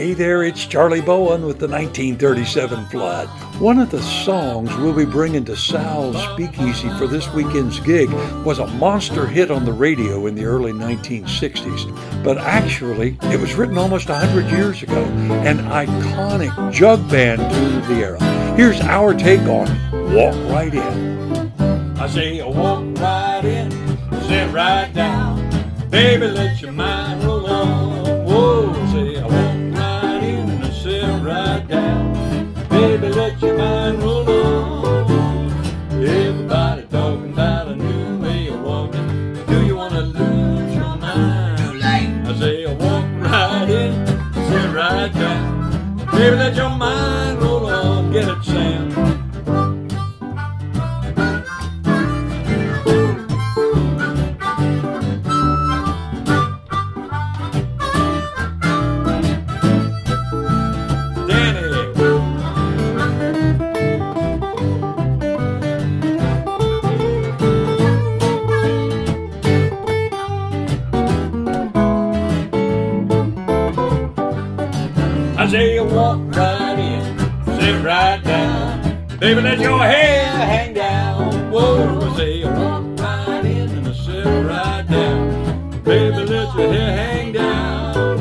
Hey there, it's Charlie Bowen with the 1937 flood. One of the songs we'll be bringing to Sal's Speakeasy for this weekend's gig was a monster hit on the radio in the early 1960s. But actually, it was written almost 100 years ago, an iconic jug band tune of the era. Here's our take on Walk Right In. I say, walk right in, sit right down. Baby, let your mind Baby, let your mind roll on. Get it, Sam. I say you walk right in, sit right down. Baby, let your hair hang down. Whoa, I say you walk right in and sit right down. Baby, let your hair hang down.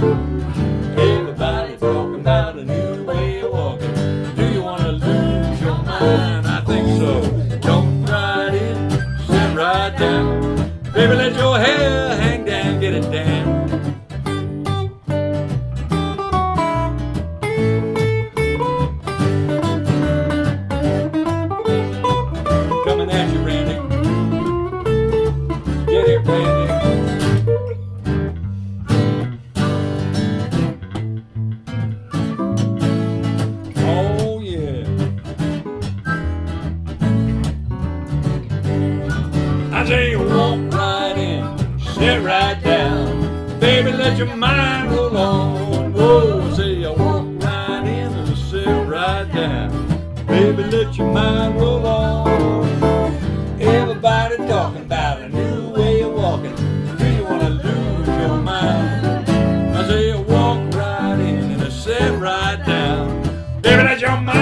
Everybody talking about a new way of walking. Do you want to lose your mind? I think so. Jump right in, sit right down. Baby, let your hair hang down, get it down. It. Oh yeah. I say walk right in, sit right down. Baby, let your mind roll on. Whoa, say I walk right in and sit right down. Baby, let your mind roll on. Everybody talking about a on.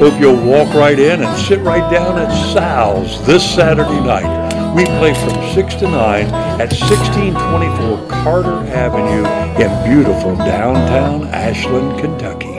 Hope you'll walk right in and sit right down at Sal's this Saturday night. We play from 6 to 9 at 1624 Carter Avenue in beautiful downtown Ashland, Kentucky.